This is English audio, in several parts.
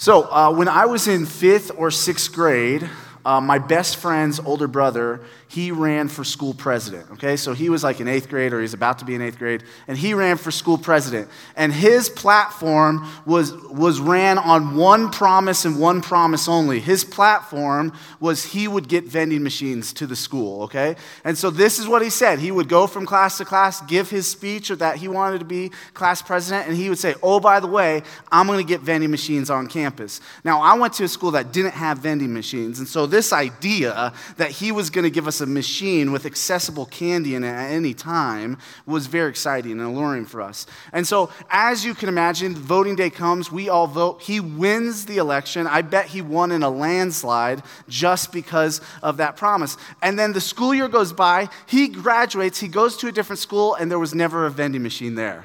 So, uh, when I was in fifth or sixth grade, uh, my best friend's older brother, he ran for school president. Okay, so he was like in eighth grade, or he's about to be in eighth grade, and he ran for school president. And his platform was, was ran on one promise and one promise only. His platform was he would get vending machines to the school. Okay, and so this is what he said. He would go from class to class, give his speech that he wanted to be class president, and he would say, "Oh, by the way, I'm going to get vending machines on campus." Now, I went to a school that didn't have vending machines, and so this idea that he was going to give us a machine with accessible candy in it at any time was very exciting and alluring for us. And so, as you can imagine, voting day comes, we all vote. He wins the election. I bet he won in a landslide just because of that promise. And then the school year goes by, he graduates, he goes to a different school, and there was never a vending machine there.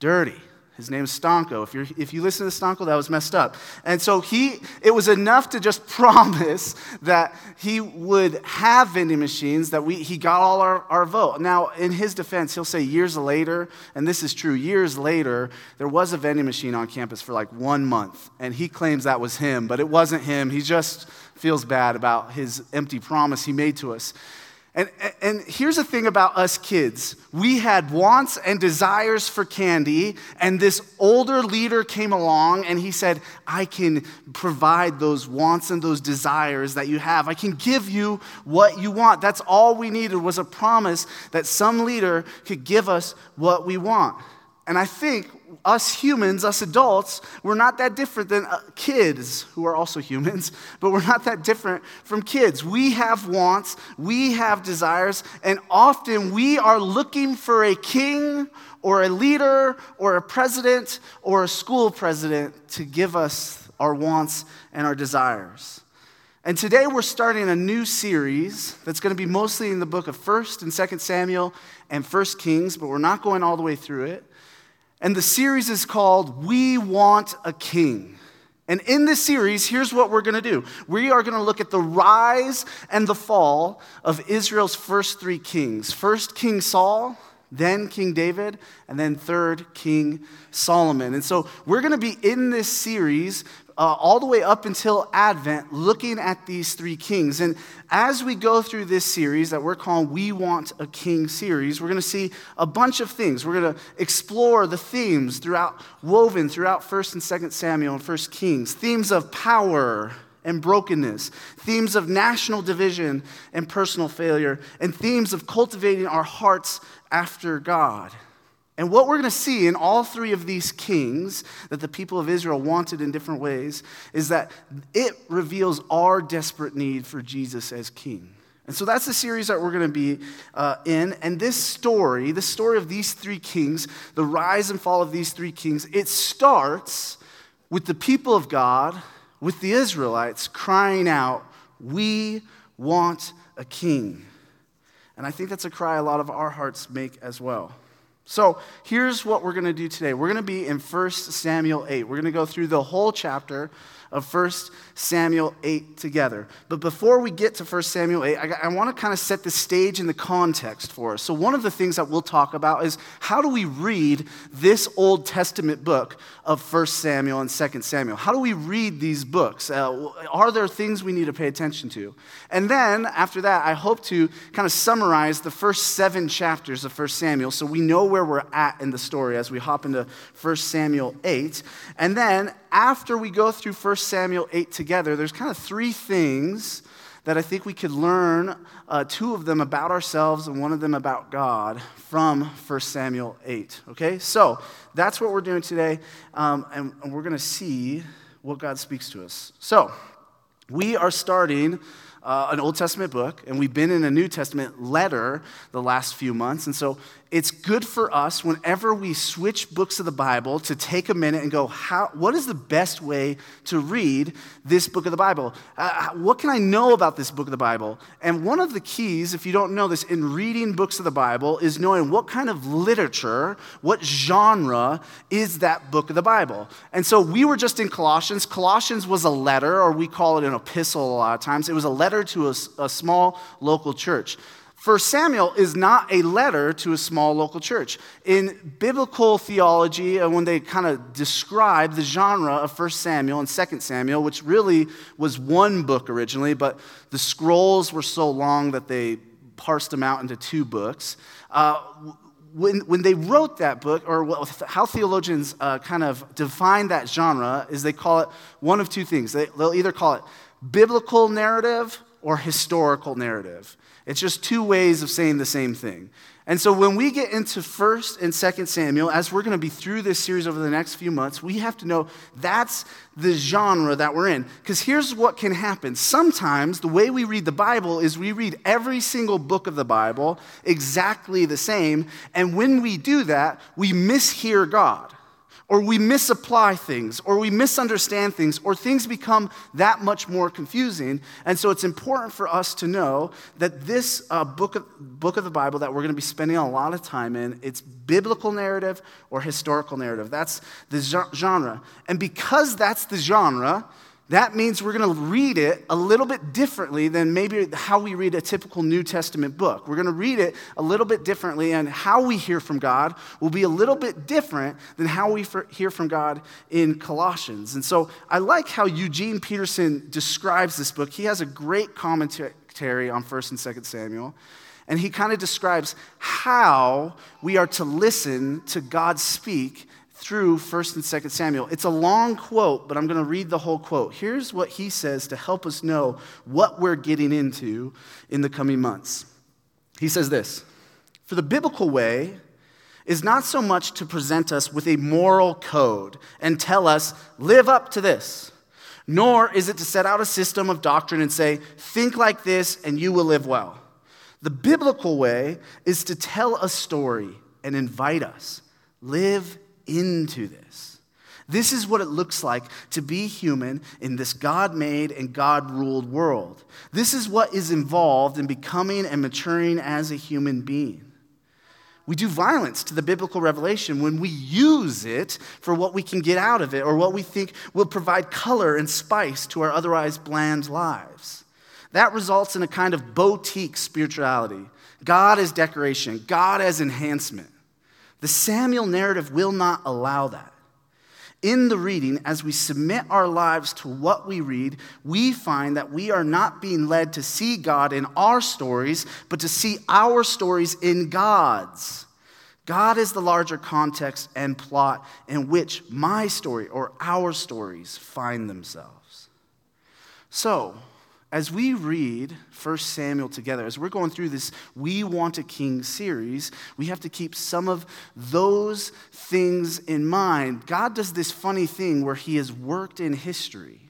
Dirty. His name is Stanko. If, you're, if you listen to Stanko, that was messed up. And so he, it was enough to just promise that he would have vending machines, that we, he got all our, our vote. Now, in his defense, he'll say years later, and this is true, years later, there was a vending machine on campus for like one month. And he claims that was him, but it wasn't him. He just feels bad about his empty promise he made to us. And, and here's the thing about us kids we had wants and desires for candy, and this older leader came along and he said, I can provide those wants and those desires that you have. I can give you what you want. That's all we needed was a promise that some leader could give us what we want. And I think us humans, us adults, we're not that different than uh, kids who are also humans, but we're not that different from kids. We have wants, we have desires, and often we are looking for a king or a leader or a president or a school president to give us our wants and our desires. And today we're starting a new series that's going to be mostly in the book of 1st and 2nd Samuel and 1st Kings, but we're not going all the way through it. And the series is called We Want a King. And in this series, here's what we're going to do we are going to look at the rise and the fall of Israel's first three kings first, King Saul, then King David, and then third, King Solomon. And so we're going to be in this series uh, all the way up until Advent, looking at these three kings. And as we go through this series that we're calling We Want a King series, we're going to see a bunch of things. We're going to explore the themes throughout, woven throughout 1st and 2nd Samuel and 1st Kings themes of power and brokenness, themes of national division and personal failure, and themes of cultivating our hearts after God. And what we're going to see in all three of these kings that the people of Israel wanted in different ways is that it reveals our desperate need for Jesus as king. And so that's the series that we're going to be uh, in. And this story, the story of these three kings, the rise and fall of these three kings, it starts with the people of God, with the Israelites crying out, We want a king. And I think that's a cry a lot of our hearts make as well. So here's what we're going to do today. We're going to be in 1 Samuel 8. We're going to go through the whole chapter of 1 Samuel 8 together. But before we get to 1 Samuel 8, I, I want to kind of set the stage and the context for us. So, one of the things that we'll talk about is how do we read this Old Testament book of 1 Samuel and 2 Samuel? How do we read these books? Uh, are there things we need to pay attention to? And then, after that, I hope to kind of summarize the first seven chapters of 1 Samuel so we know where we're at in the story as we hop into 1 Samuel 8. And then, after we go through 1 Samuel 8 together, there's kind of three things that I think we could learn uh, two of them about ourselves and one of them about God from 1 Samuel 8. Okay? So that's what we're doing today, um, and, and we're going to see what God speaks to us. So we are starting uh, an Old Testament book, and we've been in a New Testament letter the last few months. And so it's good for us whenever we switch books of the Bible to take a minute and go, how, what is the best way to read this book of the Bible? Uh, what can I know about this book of the Bible? And one of the keys, if you don't know this, in reading books of the Bible is knowing what kind of literature, what genre is that book of the Bible. And so we were just in Colossians. Colossians was a letter, or we call it an epistle a lot of times. It was a letter to a, a small local church. First Samuel is not a letter to a small local church. In biblical theology, uh, when they kind of describe the genre of First Samuel and Second Samuel, which really was one book originally, but the scrolls were so long that they parsed them out into two books. Uh, when, when they wrote that book, or how theologians uh, kind of define that genre, is they call it one of two things. They, they'll either call it biblical narrative or historical narrative. It's just two ways of saying the same thing. And so when we get into 1st and 2nd Samuel, as we're going to be through this series over the next few months, we have to know that's the genre that we're in. Because here's what can happen. Sometimes the way we read the Bible is we read every single book of the Bible exactly the same. And when we do that, we mishear God or we misapply things, or we misunderstand things, or things become that much more confusing. And so it's important for us to know that this uh, book, of, book of the Bible that we're going to be spending a lot of time in, it's biblical narrative or historical narrative. That's the genre. And because that's the genre, that means we're going to read it a little bit differently than maybe how we read a typical New Testament book. We're going to read it a little bit differently, and how we hear from God will be a little bit different than how we hear from God in Colossians. And so I like how Eugene Peterson describes this book. He has a great commentary on 1st and 2nd Samuel. And he kind of describes how we are to listen to God speak through 1st and 2nd Samuel. It's a long quote, but I'm going to read the whole quote. Here's what he says to help us know what we're getting into in the coming months. He says this For the biblical way is not so much to present us with a moral code and tell us, live up to this, nor is it to set out a system of doctrine and say, think like this and you will live well. The biblical way is to tell a story and invite us, live into this. This is what it looks like to be human in this God made and God ruled world. This is what is involved in becoming and maturing as a human being. We do violence to the biblical revelation when we use it for what we can get out of it or what we think will provide color and spice to our otherwise bland lives. That results in a kind of boutique spirituality. God as decoration, God as enhancement. The Samuel narrative will not allow that. In the reading, as we submit our lives to what we read, we find that we are not being led to see God in our stories, but to see our stories in God's. God is the larger context and plot in which my story or our stories find themselves. So, as we read 1 Samuel together, as we're going through this We Want a King series, we have to keep some of those things in mind. God does this funny thing where he has worked in history.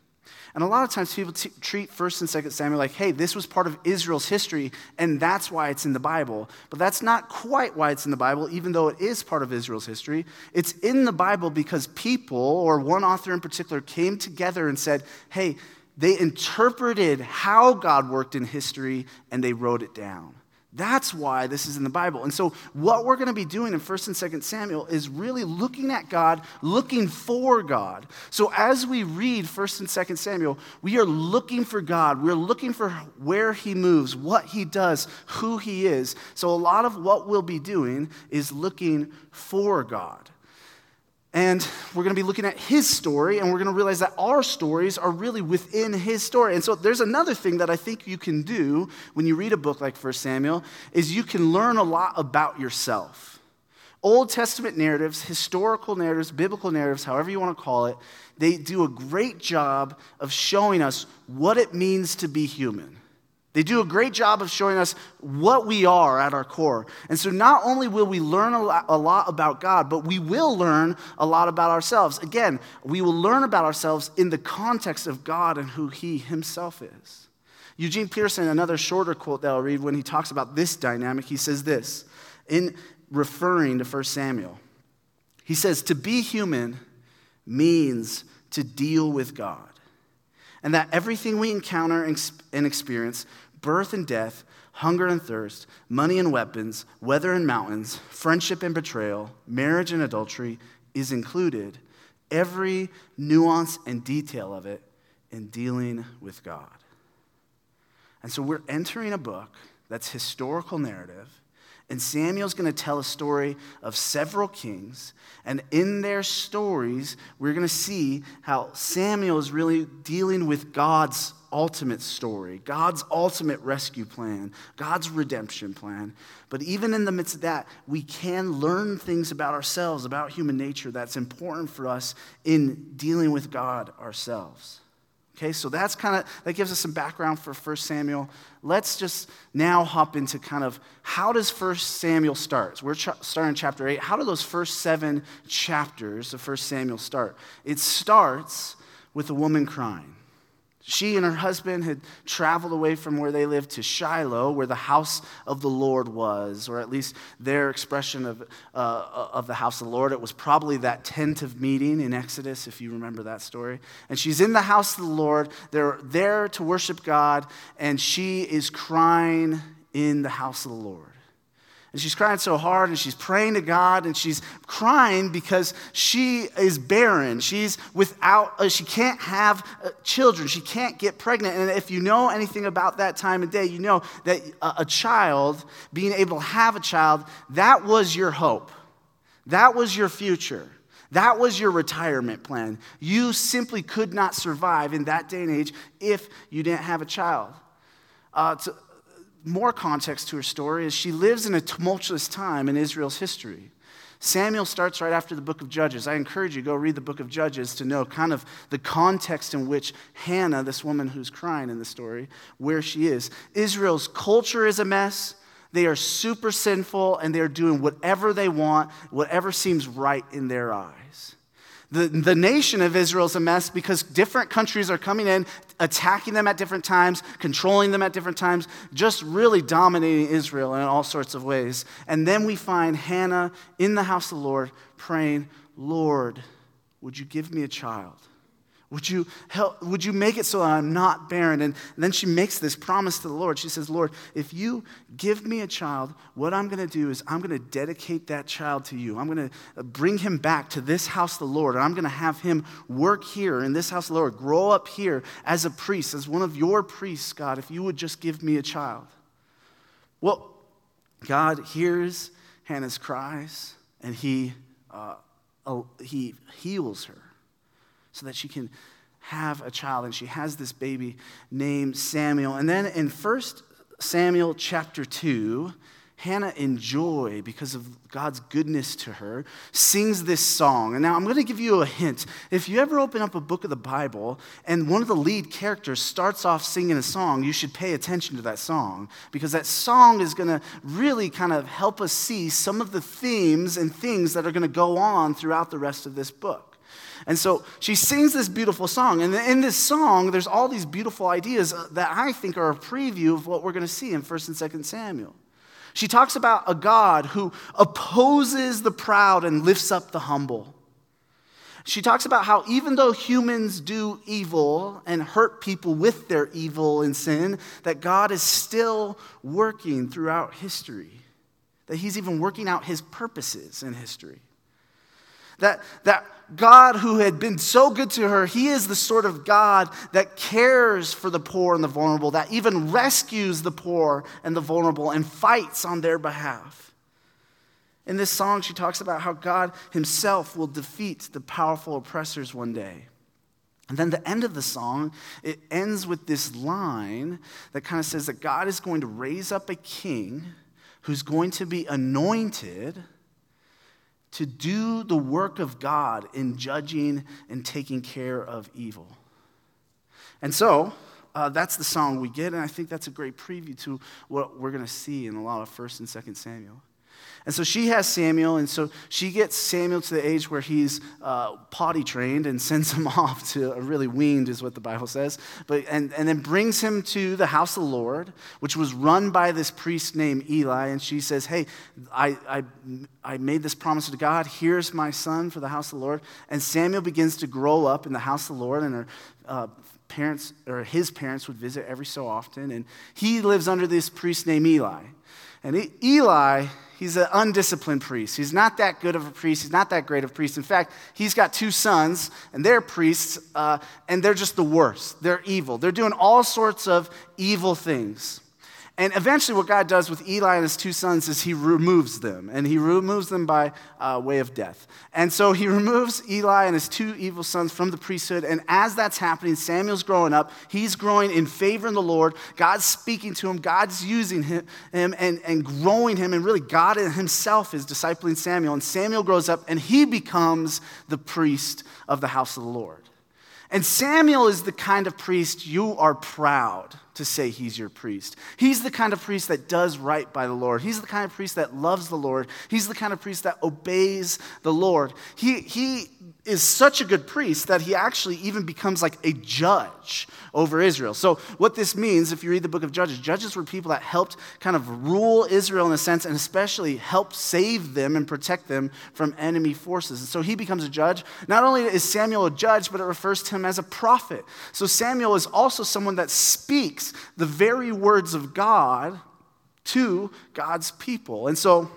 And a lot of times people t- treat 1st and 2nd Samuel like, hey, this was part of Israel's history, and that's why it's in the Bible. But that's not quite why it's in the Bible, even though it is part of Israel's history. It's in the Bible because people, or one author in particular, came together and said, hey, they interpreted how God worked in history and they wrote it down. That's why this is in the Bible. And so, what we're going to be doing in 1st and 2nd Samuel is really looking at God, looking for God. So, as we read 1st and 2nd Samuel, we are looking for God. We're looking for where He moves, what He does, who He is. So, a lot of what we'll be doing is looking for God. And we're going to be looking at his story, and we're going to realize that our stories are really within his story. And so there's another thing that I think you can do when you read a book like 1 Samuel is you can learn a lot about yourself. Old Testament narratives, historical narratives, biblical narratives, however you want to call it, they do a great job of showing us what it means to be human. They do a great job of showing us what we are at our core. And so not only will we learn a lot, about God, but we will learn a lot about ourselves. Again, we will learn about ourselves in the context of God and who He Himself is. Eugene Peterson, another shorter quote that I'll read when he talks about this dynamic, he says this in referring to 1 Samuel. He says, To be human means to deal with God. And that everything we encounter and experience birth and death, hunger and thirst, money and weapons, weather and mountains, friendship and betrayal, marriage and adultery is included, every nuance and detail of it in dealing with God. And so we're entering a book that's historical narrative. And Samuel's going to tell a story of several kings. And in their stories, we're going to see how Samuel is really dealing with God's ultimate story, God's ultimate rescue plan, God's redemption plan. But even in the midst of that, we can learn things about ourselves, about human nature, that's important for us in dealing with God ourselves. Okay, so that's kind of that gives us some background for 1 Samuel. Let's just now hop into kind of how does 1 Samuel start? We're ch- starting chapter 8. How do those first seven chapters of 1 Samuel start? It starts with a woman crying. She and her husband had traveled away from where they lived to Shiloh, where the house of the Lord was, or at least their expression of, uh, of the house of the Lord. It was probably that tent of meeting in Exodus, if you remember that story. And she's in the house of the Lord. They're there to worship God, and she is crying in the house of the Lord. And she's crying so hard and she's praying to God and she's crying because she is barren. She's without, uh, she can't have uh, children. She can't get pregnant. And if you know anything about that time of day, you know that a, a child, being able to have a child, that was your hope. That was your future. That was your retirement plan. You simply could not survive in that day and age if you didn't have a child. Uh, to, more context to her story is she lives in a tumultuous time in Israel's history. Samuel starts right after the book of Judges. I encourage you go read the book of Judges to know kind of the context in which Hannah, this woman who's crying in the story, where she is. Israel's culture is a mess. They are super sinful and they're doing whatever they want, whatever seems right in their eyes. The, the nation of Israel is a mess because different countries are coming in, attacking them at different times, controlling them at different times, just really dominating Israel in all sorts of ways. And then we find Hannah in the house of the Lord praying, Lord, would you give me a child? Would you, help, would you make it so I'm not barren? And then she makes this promise to the Lord. She says, Lord, if you give me a child, what I'm going to do is I'm going to dedicate that child to you. I'm going to bring him back to this house the Lord. And I'm going to have him work here in this house the Lord, grow up here as a priest, as one of your priests, God, if you would just give me a child. Well, God hears Hannah's cries and he, uh, he heals her so that she can have a child. And she has this baby named Samuel. And then in 1 Samuel chapter 2, Hannah, in joy because of God's goodness to her, sings this song. And now I'm going to give you a hint. If you ever open up a book of the Bible and one of the lead characters starts off singing a song, you should pay attention to that song because that song is going to really kind of help us see some of the themes and things that are going to go on throughout the rest of this book. And so she sings this beautiful song. And in this song, there's all these beautiful ideas uh, that I think are a preview of what we're going to see in 1st and 2nd Samuel. She talks about a God who opposes the proud and lifts up the humble. She talks about how even though humans do evil and hurt people with their evil and sin, that God is still working throughout history, that He's even working out His purposes in history. That, that God, who had been so good to her, He is the sort of God that cares for the poor and the vulnerable, that even rescues the poor and the vulnerable and fights on their behalf. In this song, she talks about how God Himself will defeat the powerful oppressors one day. And then the end of the song, it ends with this line that kind of says that God is going to raise up a king who's going to be anointed to do the work of God in judging and taking care of evil. And so, uh, that's the song we get, and I think that's a great preview to what we're going to see in a lot of 1st and 2nd Samuel. And so she has Samuel, and so she gets Samuel to the age where he's uh, potty trained and sends him off to really weaned, is what the Bible says, but, and, and then brings him to the house of the Lord, which was run by this priest named Eli. And she says, Hey, I, I, I made this promise to God. Here's my son for the house of the Lord. And Samuel begins to grow up in the house of the Lord, and her uh, parents, or his parents, would visit every so often. And he lives under this priest named Eli. And Eli He's an undisciplined priest. He's not that good of a priest. He's not that great of a priest. In fact, he's got two sons, and they're priests, uh, and they're just the worst. They're evil. They're doing all sorts of evil things. And eventually, what God does with Eli and his two sons is he removes them, and he removes them by uh, way of death. And so he removes Eli and his two evil sons from the priesthood. And as that's happening, Samuel's growing up. He's growing in favor in the Lord. God's speaking to him, God's using him, him and, and growing him. And really, God himself is discipling Samuel. And Samuel grows up, and he becomes the priest of the house of the Lord. And Samuel is the kind of priest you are proud to say he's your priest. He's the kind of priest that does right by the Lord. He's the kind of priest that loves the Lord. He's the kind of priest that obeys the Lord. He, he is such a good priest that he actually even becomes like a judge over Israel. So, what this means, if you read the book of Judges, judges were people that helped kind of rule Israel in a sense and especially help save them and protect them from enemy forces. And so, he becomes a judge. Not only is Samuel a judge, but it refers to him as a prophet. So, Samuel is also someone that speaks the very words of God to God's people. And so,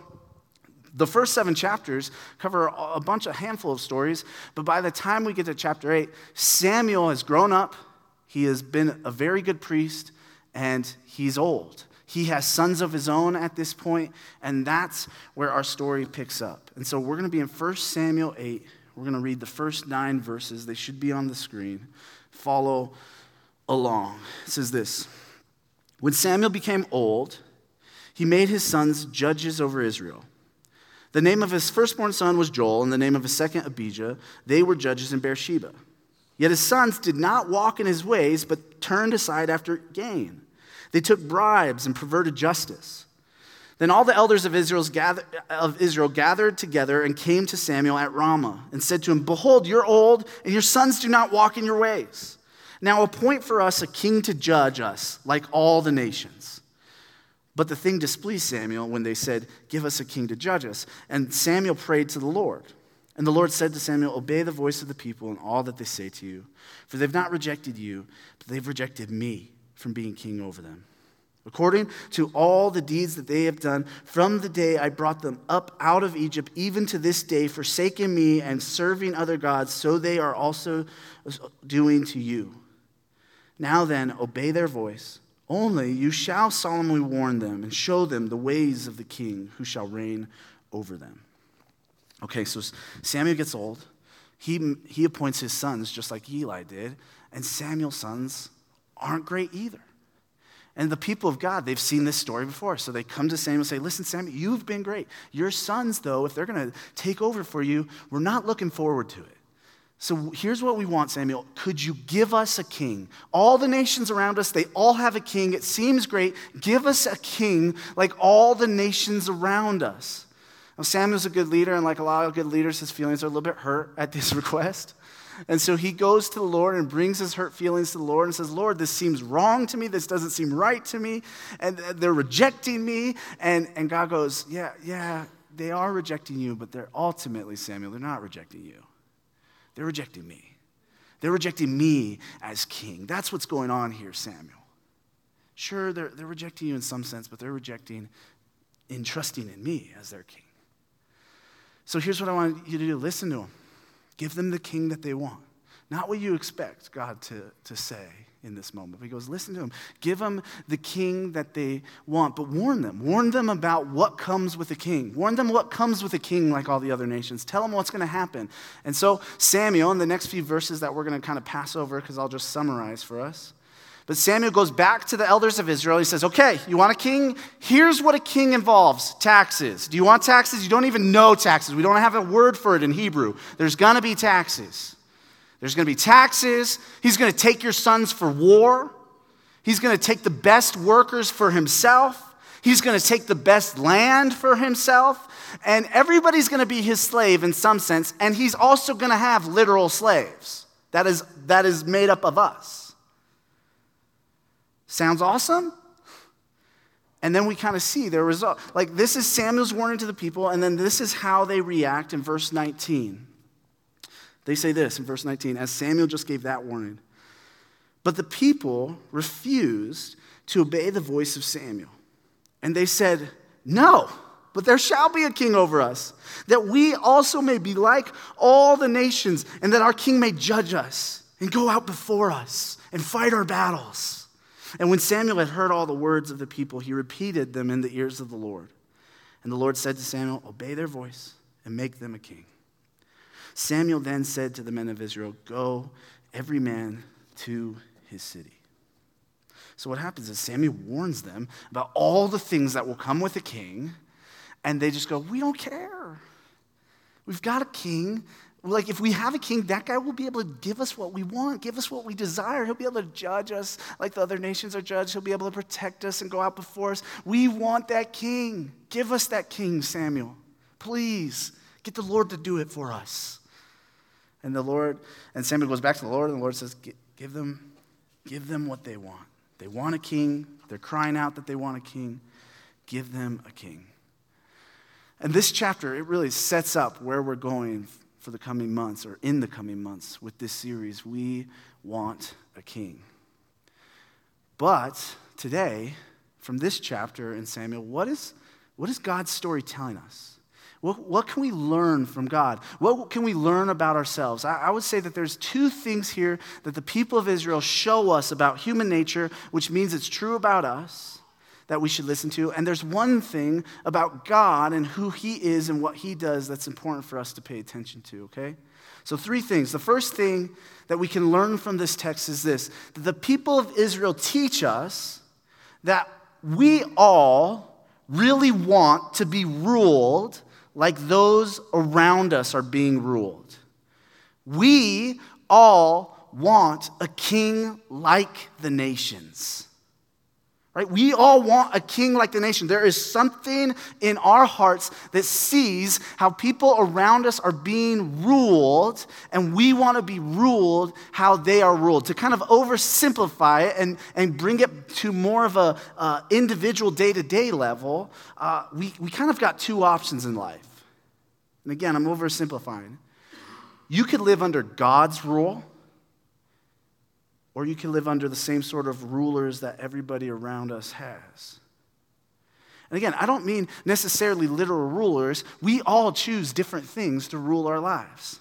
the first seven chapters cover a bunch, a handful of stories, but by the time we get to chapter eight, Samuel has grown up, he has been a very good priest, and he's old. He has sons of his own at this point, and that's where our story picks up. And so we're going to be in 1 Samuel 8. We're going to read the first nine verses. They should be on the screen. Follow along. It says this When Samuel became old, he made his sons judges over Israel. The name of his firstborn son was Joel, and the name of his second, Abijah. They were judges in Beersheba. Yet his sons did not walk in his ways, but turned aside after gain. They took bribes and perverted justice. Then all the elders of, of Israel gathered together and came to Samuel at Ramah and said to him, Behold, you're old, and your sons do not walk in your ways. Now appoint for us a king to judge us, like all the nations. But the thing displeased Samuel when they said, Give us a king to judge us. And Samuel prayed to the Lord. And the Lord said to Samuel, Obey the voice of the people and all that they say to you, for they've not rejected you, but they've rejected me from being king over them. According to all the deeds that they have done from the day I brought them up out of Egypt, even to this day, forsaking me and serving other gods, so they are also doing to you. Now then, obey their voice only you shall solemnly warn them and show them the ways of the king who shall reign over them. Okay, so Samuel gets old. He, he appoints his sons just like Eli did, and Samuel's sons aren't great either. And the people of God, they've seen this story before. So they come to Samuel and say, Listen, Samuel, you've been great. Your sons, though, if they're going to take over for you, we're not looking forward to it. So here's what we want, Samuel. Could you give us a king? All the nations around us, they all have a king. It seems great. Give us a king like all the nations around us. Now, Samuel's a good leader, and like a lot of good leaders, his feelings are a little bit hurt at this request. And so he goes to the Lord and brings his hurt feelings to the Lord and says, Lord, this seems wrong to me. This doesn't seem right to me. And they're rejecting me. And, and God goes, Yeah, yeah, they are rejecting you, but they're ultimately, Samuel, they're not rejecting you. They're rejecting me. They're rejecting me as king. That's what's going on here, Samuel. Sure, they're, they're rejecting you in some sense, but they're rejecting in trusting in me as their king. So here's what I want you to do listen to them, give them the king that they want, not what you expect God to, to say in this moment. He goes, listen to them. Give them the king that they want, but warn them. Warn them about what comes with a king. Warn them what comes with a king like all the other nations. Tell them what's going to happen. And so, Samuel, in the next few verses that we're going to kind of pass over because I'll just summarize for us. But Samuel goes back to the elders of Israel. He says, Okay, you want a king? Here's what a king involves taxes. Do you want taxes? You don't even know taxes. We don't have a word for it in Hebrew. There's going to be taxes. There's going to be taxes. He's going to take your sons for war. He's going to take the best workers for himself. He's going to take the best land for himself. And everybody's going to be his slave in some sense. And he's also going to have literal slaves. That is, that is made up of us. Sounds awesome? And then we kind of see their result. Like, this is Samuel's warning to the people, and then this is how they react in verse 19. They say this in verse 19, as Samuel just gave that warning. But the people refused to obey the voice of Samuel. And they said, No, but there shall be a king over us, that we also may be like all the nations, and that our king may judge us and go out before us and fight our battles. And when Samuel had heard all the words of the people, he repeated them in the ears of the Lord. And the Lord said to Samuel, Obey their voice and make them a king. Samuel then said to the men of Israel, Go, every man to his city. So what happens is Samuel warns them about all the things that will come with a king, and they just go, We don't care. We've got a king like, if we have a king, that guy will be able to give us what we want, give us what we desire. He'll be able to judge us like the other nations are judged. He'll be able to protect us and go out before us. We want that king. Give us that king, Samuel. Please get the Lord to do it for us. And the Lord, and Samuel goes back to the Lord, and the Lord says, Give them, give them what they want. They want a king. They're crying out that they want a king. Give them a king. And this chapter, it really sets up where we're going for the coming months or in the coming months with this series. We want a king. But today, from this chapter in Samuel, what is, what is God's story telling us? What, what can we learn from God? What can we learn about ourselves? I, I would say that there's two things here that the people of Israel show us about human nature, which means it's true about us that we should listen to. And there's one thing about God and who He is and what He does that's important for us to pay attention to, okay? So, three things. The first thing that we can learn from this text is this that the people of Israel teach us that we all really want to be ruled like those around us are being ruled. We all want a king like the nations. Right? We all want a king like the nation. There is something in our hearts that sees how people around us are being ruled, and we want to be ruled how they are ruled. To kind of oversimplify it and, and bring it to more of a uh, individual day to day level, uh, we, we kind of got two options in life. And again, I'm oversimplifying. You could live under God's rule or you can live under the same sort of rulers that everybody around us has. And again, I don't mean necessarily literal rulers. We all choose different things to rule our lives.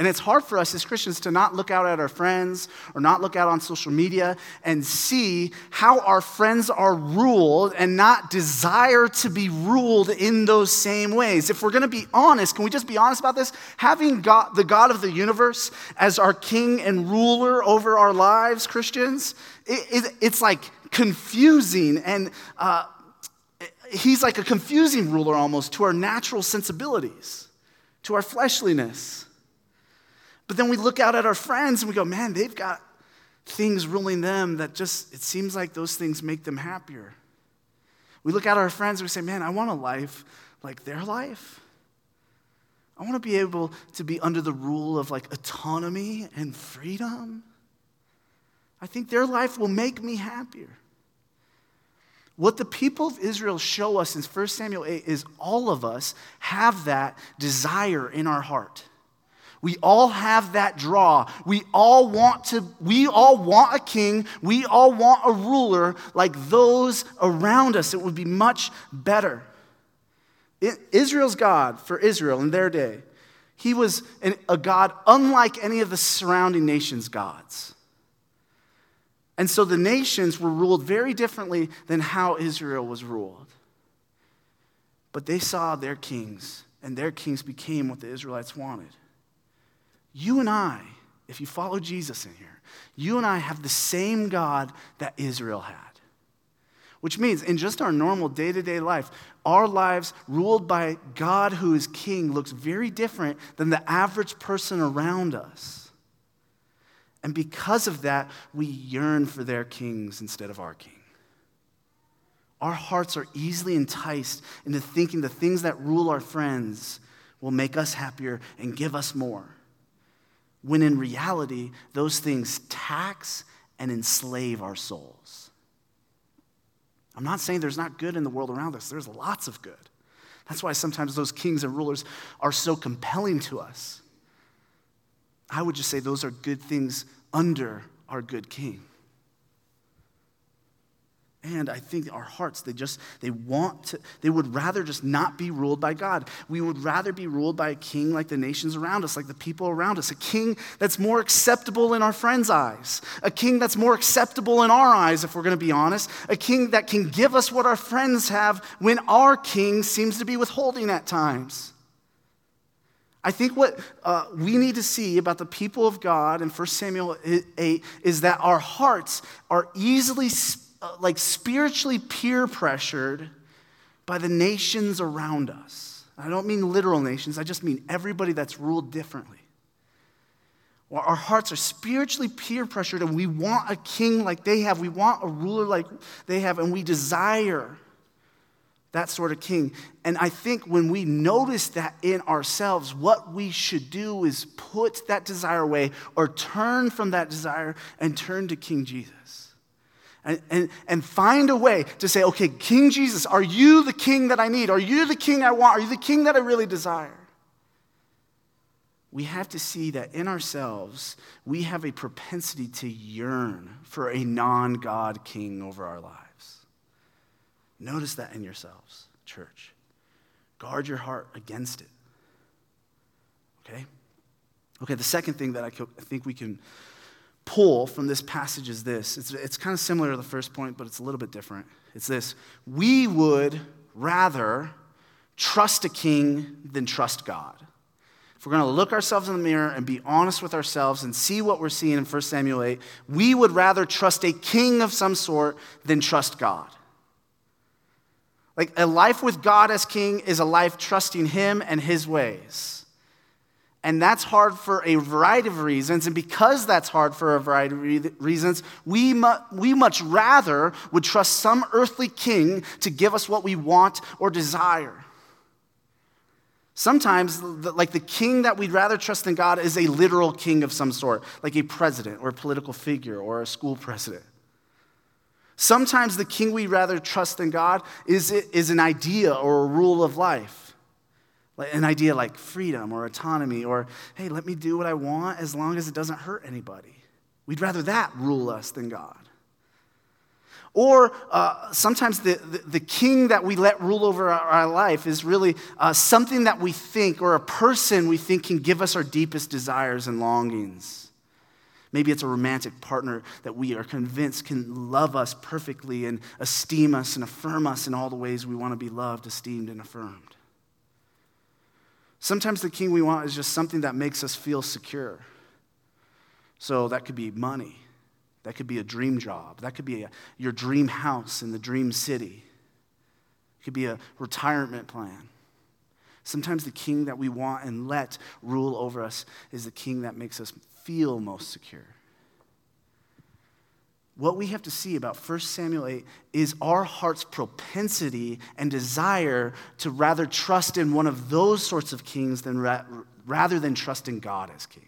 And it's hard for us as Christians to not look out at our friends or not look out on social media and see how our friends are ruled and not desire to be ruled in those same ways. If we're going to be honest, can we just be honest about this? Having God, the God of the universe as our king and ruler over our lives, Christians, it, it, it's like confusing and uh, he's like a confusing ruler almost to our natural sensibilities, to our fleshliness. But then we look out at our friends and we go, man, they've got things ruling them that just, it seems like those things make them happier. We look at our friends and we say, man, I want a life like their life. I want to be able to be under the rule of like autonomy and freedom. I think their life will make me happier. What the people of Israel show us in 1 Samuel 8 is all of us have that desire in our heart. We all have that draw. We all want to we all want a king. We all want a ruler like those around us. It would be much better. Israel's God for Israel in their day. He was an, a God unlike any of the surrounding nations' gods. And so the nations were ruled very differently than how Israel was ruled. But they saw their kings, and their kings became what the Israelites wanted. You and I, if you follow Jesus in here, you and I have the same God that Israel had. Which means, in just our normal day to day life, our lives ruled by God who is king looks very different than the average person around us. And because of that, we yearn for their kings instead of our king. Our hearts are easily enticed into thinking the things that rule our friends will make us happier and give us more when in reality, those things tax and enslave our souls. I'm not saying there's not good in the world around us, there's lots of good. That's why sometimes those kings and rulers are so compelling to us. I would just say those are good things under our good king. And I think our hearts, they just, they want to, they would rather just not be ruled by God. We would rather be ruled by a king like the nations around us, like the people around us, a king that's more acceptable in our friends' eyes, a king that's more acceptable in our eyes, if we're going to be honest, a king that can give us what our friends have when our king seems to be withholding at times. I think what uh, we need to see about the people of God in 1 Samuel 8 is that our hearts are easily uh, like spiritually peer pressured by the nations around us. I don't mean literal nations, I just mean everybody that's ruled differently. Our hearts are spiritually peer pressured, and we want a king like they have. We want a ruler like they have, and we desire that sort of king. And I think when we notice that in ourselves, what we should do is put that desire away or turn from that desire and turn to King Jesus and, and, and find a way to say, okay, King Jesus, are you the king that I need? Are you the king I want? Are you the king that I really desire? We have to see that in ourselves, we have a propensity to yearn for a non God king over our lives. Notice that in yourselves, church. Guard your heart against it. Okay? Okay, the second thing that I think we can pull from this passage is this it's, it's kind of similar to the first point, but it's a little bit different. It's this we would rather trust a king than trust God. If we're going to look ourselves in the mirror and be honest with ourselves and see what we're seeing in 1 Samuel 8, we would rather trust a king of some sort than trust God. Like a life with God as king is a life trusting him and his ways. And that's hard for a variety of reasons. And because that's hard for a variety of reasons, we, mu- we much rather would trust some earthly king to give us what we want or desire. Sometimes, like the king that we'd rather trust than God is a literal king of some sort, like a president or a political figure or a school president. Sometimes the king we'd rather trust than God is, is an idea or a rule of life an idea like freedom or autonomy or, hey, let me do what I want as long as it doesn't hurt anybody. We'd rather that rule us than God. Or uh, sometimes the, the, the, king that we let rule over our, our life is really uh, something that we think, or a person we think can give us our deepest desires and longings. Maybe it's a romantic partner that we are convinced can love us perfectly and esteem us and affirm us in all the ways we want to be loved, esteemed, and affirmed. Sometimes the king we want is just something that makes us feel secure. So that could be money, that could be a dream job, that could be a, your dream house in the dream city, it could be a retirement plan. Sometimes the king that we want and let rule over us is the king that makes us feel most secure what we have to see about 1 Samuel 8 is our heart's propensity and desire to rather trust in one of those sorts of kings than ra- rather than trust in God as king.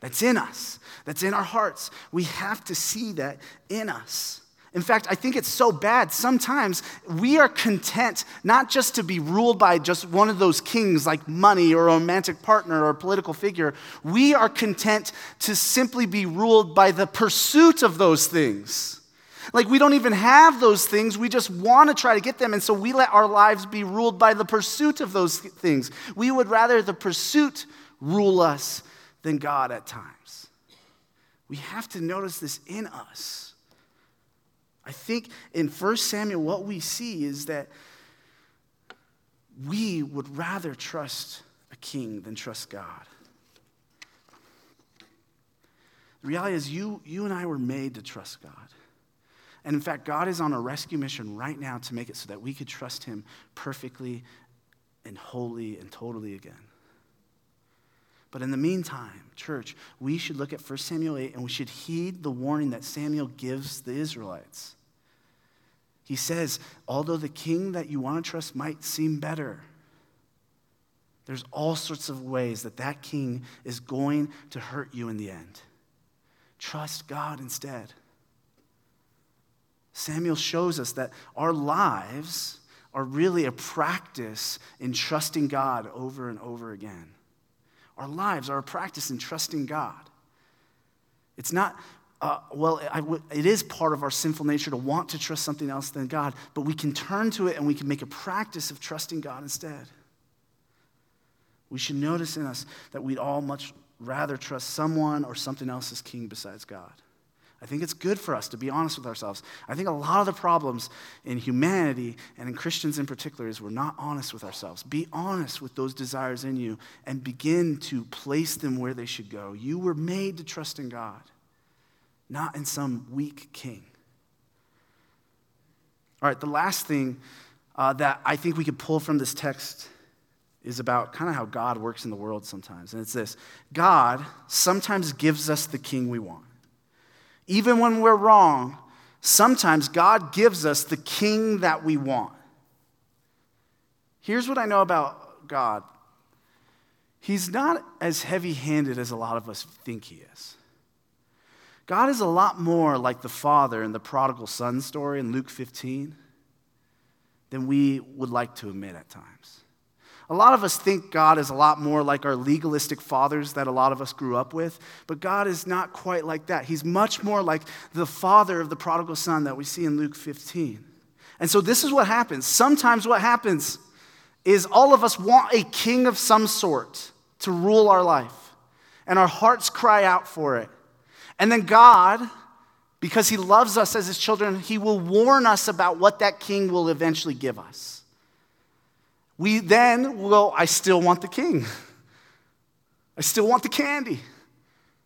That's in us, that's in our hearts. We have to see that in us. In fact, I think it's so bad. Sometimes we are content not just to be ruled by just one of those kings like money or a romantic partner or a political figure. We are content to simply be ruled by the pursuit of those things. Like we don't even have those things, we just want to try to get them. And so we let our lives be ruled by the pursuit of those things. We would rather the pursuit rule us than God at times. We have to notice this in us. I think in 1 Samuel, what we see is that we would rather trust a king than trust God. The reality is, you, you and I were made to trust God. And in fact, God is on a rescue mission right now to make it so that we could trust Him perfectly and wholly and totally again. But in the meantime, church, we should look at 1 Samuel 8 and we should heed the warning that Samuel gives the Israelites. He says, although the king that you want to trust might seem better, there's all sorts of ways that that king is going to hurt you in the end. Trust God instead. Samuel shows us that our lives are really a practice in trusting God over and over again. Our lives are a practice in trusting God. It's not uh, well, it is part of our sinful nature to want to trust something else than God, but we can turn to it and we can make a practice of trusting God instead. We should notice in us that we'd all much rather trust someone or something else as king besides God. I think it's good for us to be honest with ourselves. I think a lot of the problems in humanity and in Christians in particular is we're not honest with ourselves. Be honest with those desires in you and begin to place them where they should go. You were made to trust in God, not in some weak king. All right, the last thing uh, that I think we could pull from this text is about kind of how God works in the world sometimes. And it's this God sometimes gives us the king we want. Even when we're wrong, sometimes God gives us the king that we want. Here's what I know about God He's not as heavy handed as a lot of us think He is. God is a lot more like the father in the prodigal son story in Luke 15 than we would like to admit at times. A lot of us think God is a lot more like our legalistic fathers that a lot of us grew up with, but God is not quite like that. He's much more like the father of the prodigal son that we see in Luke 15. And so this is what happens. Sometimes what happens is all of us want a king of some sort to rule our life, and our hearts cry out for it. And then God, because He loves us as His children, He will warn us about what that king will eventually give us we then will I still want the king. I still want the candy.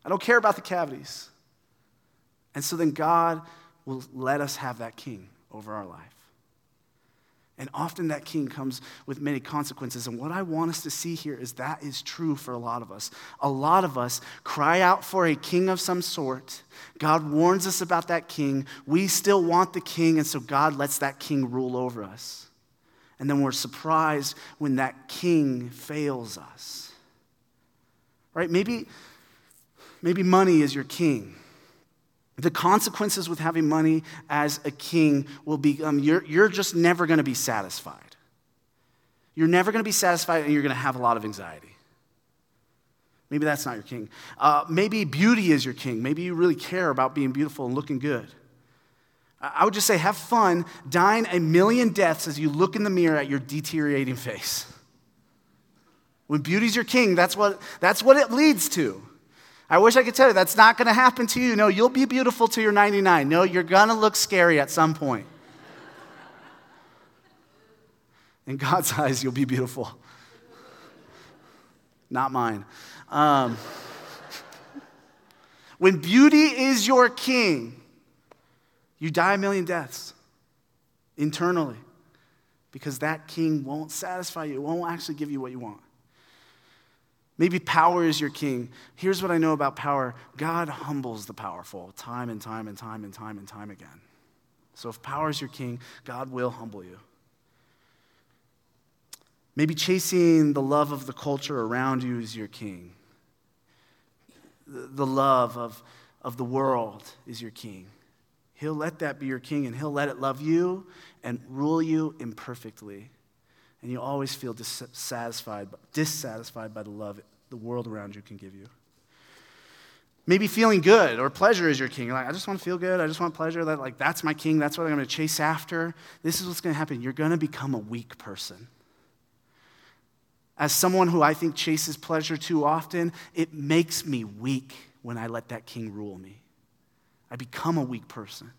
I don't care about the cavities. And so then God will let us have that king over our life. And often that king comes with many consequences. And what I want us to see here is that is true for a lot of us. A lot of us cry out for a king of some sort. God warns us about that king. We still want the king, and so God lets that king rule over us. And then we're surprised when that king fails us. Right? Maybe, maybe money is your king. The consequences with having money as a king will be um, you're, you're just never going to be satisfied. You're never going to be satisfied and you're going to have a lot of anxiety. Maybe that's not your king. Uh, maybe beauty is your king. Maybe you really care about being beautiful and looking good. I would just say have fun dying a million deaths as you look in the mirror at your deteriorating face. When beauty's your king, that's what, that's what it leads to. I wish I could tell you that's not going to happen to you. No, you'll be beautiful till you're 99. No, you're going to look scary at some point. In God's eyes, you'll be beautiful. Not mine. Um, when beauty is your king, you die a million deaths internally because that king won't satisfy you, won't actually give you what you want. Maybe power is your king. Here's what I know about power God humbles the powerful time and time and time and time and time again. So if power is your king, God will humble you. Maybe chasing the love of the culture around you is your king. The love of, of the world is your king. He'll let that be your king and he'll let it love you and rule you imperfectly. And you always feel dissatisfied, dissatisfied by the love the world around you can give you. Maybe feeling good or pleasure is your king. You're like, I just want to feel good. I just want pleasure. That like that's my king. That's what I'm going to chase after. This is what's going to happen. You're going to become a weak person. As someone who I think chases pleasure too often, it makes me weak when I let that king rule me. I become a weak person.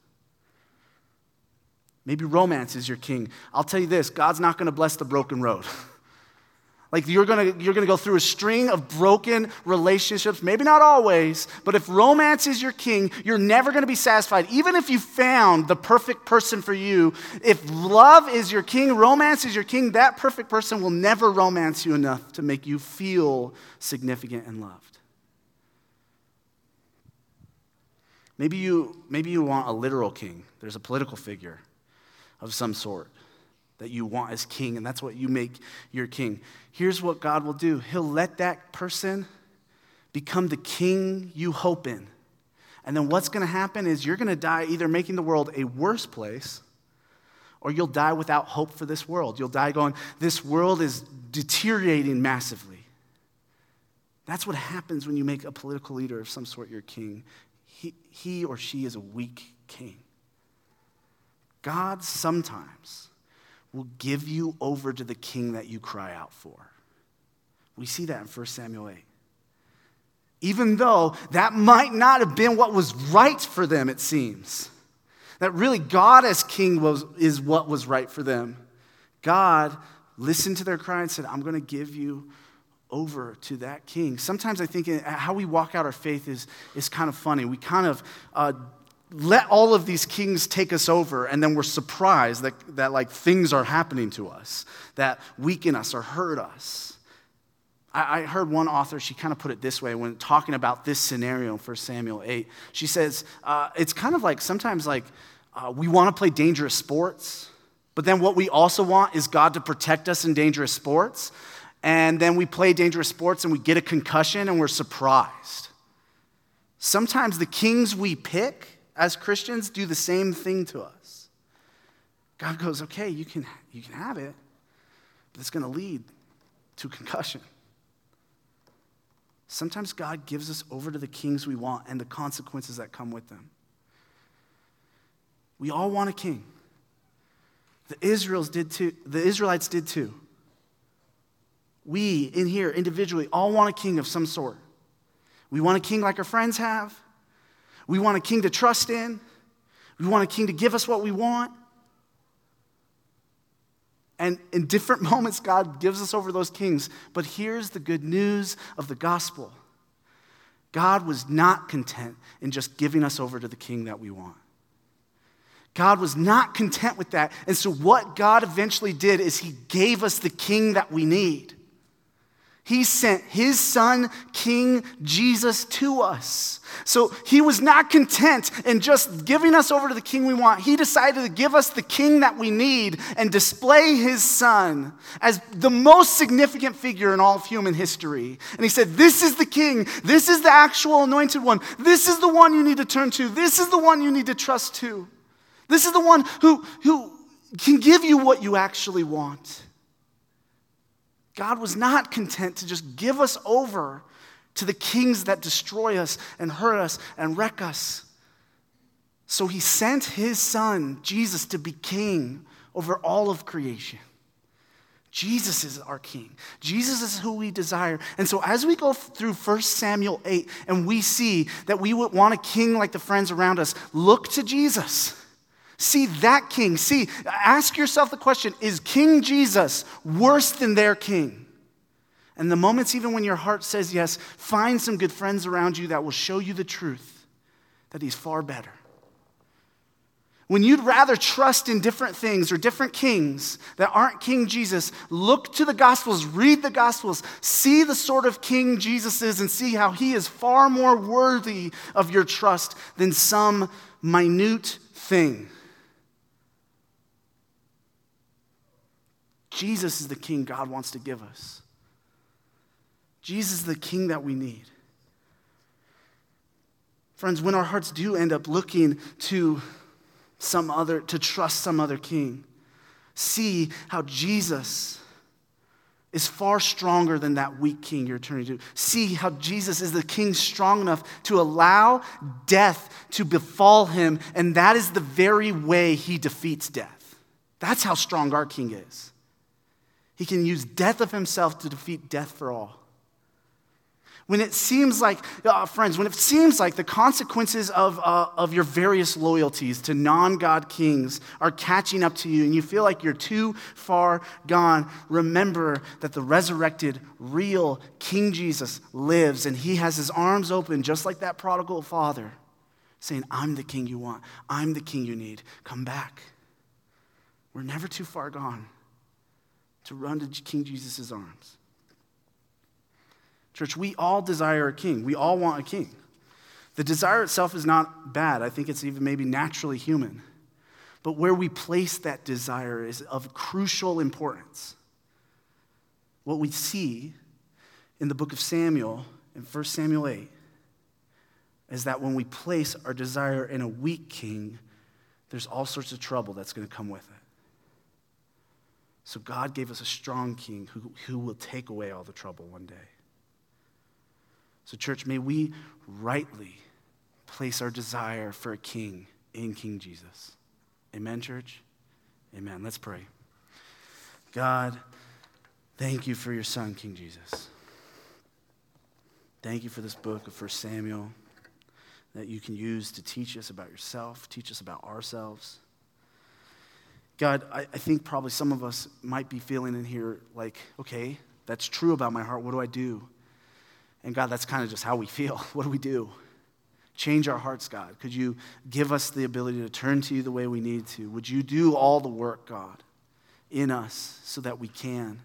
Maybe romance is your king. I'll tell you this God's not going to bless the broken road. like you're going you're going to go through a string of broken relationships, maybe not always, but if romance is your king, you're never going to be satisfied. Even if you found the perfect person for you, if love is your king, romance is your king, that perfect person will never romance you enough to make you feel significant and loved. Maybe you, maybe you want a literal king. There's a political figure of some sort that you want as king, and that's what you make your king. Here's what God will do He'll let that person become the king you hope in. And then what's going to happen is you're going to die either making the world a worse place or you'll die without hope for this world. You'll die going, This world is deteriorating massively. That's what happens when you make a political leader of some sort your king. he, he or she is a weak king. God sometimes will give you over to the king that you cry out for. We see that in 1 Samuel 8. Even though that might not have been what was right for them, it seems. That really God as king was, is what was right for them. God listened to their cry and said, I'm going to give you over to that king. Sometimes I think how we walk out our faith is, is kind of funny. We kind of uh, let all of these kings take us over, and then we're surprised that, that like things are happening to us that weaken us or hurt us. I, I heard one author, she kind of put it this way when talking about this scenario 1 Samuel 8. She says, uh, it's kind of like sometimes like uh, we want to play dangerous sports, but then what we also want is God to protect us in dangerous sports and then we play dangerous sports and we get a concussion and we're surprised. Sometimes the kings we pick as Christians do the same thing to us. God goes, okay, you can, you can have it, but it's going to lead to concussion. Sometimes God gives us over to the kings we want and the consequences that come with them. We all want a king. The Israels did too. The Israelites did too. We in here individually all want a king of some sort. We want a king like our friends have. We want a king to trust in. We want a king to give us what we want. And in different moments, God gives us over those kings. But here's the good news of the gospel God was not content in just giving us over to the king that we want. God was not content with that. And so, what God eventually did is He gave us the king that we need. He sent his son, King Jesus, to us. So he was not content in just giving us over to the king we want. He decided to give us the king that we need and display his son as the most significant figure in all of human history. And he said, This is the king. This is the actual anointed one. This is the one you need to turn to. This is the one you need to trust to. This is the one who, who can give you what you actually want. God was not content to just give us over to the kings that destroy us and hurt us and wreck us. So he sent his son, Jesus, to be king over all of creation. Jesus is our king. Jesus is who we desire. And so as we go through 1 Samuel 8 and we see that we would want a king like the friends around us, look to Jesus. See that king. See, ask yourself the question is King Jesus worse than their king? And the moments, even when your heart says yes, find some good friends around you that will show you the truth that he's far better. When you'd rather trust in different things or different kings that aren't King Jesus, look to the Gospels, read the Gospels, see the sort of King Jesus is, and see how he is far more worthy of your trust than some minute thing. Jesus is the king God wants to give us. Jesus is the king that we need. Friends, when our hearts do end up looking to some other, to trust some other king, see how Jesus is far stronger than that weak king you're turning to. See how Jesus is the king strong enough to allow death to befall him, and that is the very way he defeats death. That's how strong our king is. He can use death of himself to defeat death for all. When it seems like, uh, friends, when it seems like the consequences of, uh, of your various loyalties to non God kings are catching up to you and you feel like you're too far gone, remember that the resurrected, real King Jesus lives and he has his arms open just like that prodigal father, saying, I'm the king you want, I'm the king you need. Come back. We're never too far gone to run to King Jesus' arms. Church, we all desire a king. We all want a king. The desire itself is not bad. I think it's even maybe naturally human. But where we place that desire is of crucial importance. What we see in the book of Samuel, in 1 Samuel 8, is that when we place our desire in a weak king, there's all sorts of trouble that's going to come with it. So God gave us a strong king who, who will take away all the trouble one day. So, church, may we rightly place our desire for a king in King Jesus. Amen, church? Amen. Let's pray. God, thank you for your son, King Jesus. Thank you for this book of 1 Samuel that you can use to teach us about yourself, teach us about ourselves. God, I, I, think probably some of us might be feeling in here like, okay, that's true about my heart. What do I do? And God, that's kind of just how we feel. What do we do? Change our hearts, God. Could you give us the ability to turn to you the way we need to? Would you do all the work, God, in us so that we can?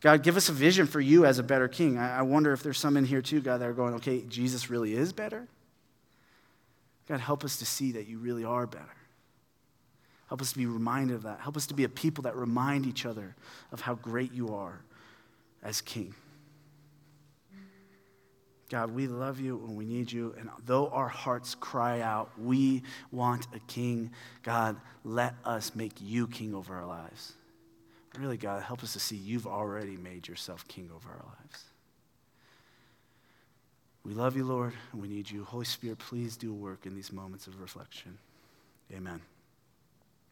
God, give us a vision for you as a better king. I, I wonder if there's some in here too, God, that are going, okay, Jesus really is better. God, help us to see that you really are better. Help us to be reminded of that. Help us to be a people that remind each other of how great you are as king. God, we love you and we need you. And though our hearts cry out, we want a king, God, let us make you king over our lives. Really, God, help us to see you've already made yourself king over our lives. We love you, Lord, and we need you. Holy Spirit, please do work in these moments of reflection. Amen.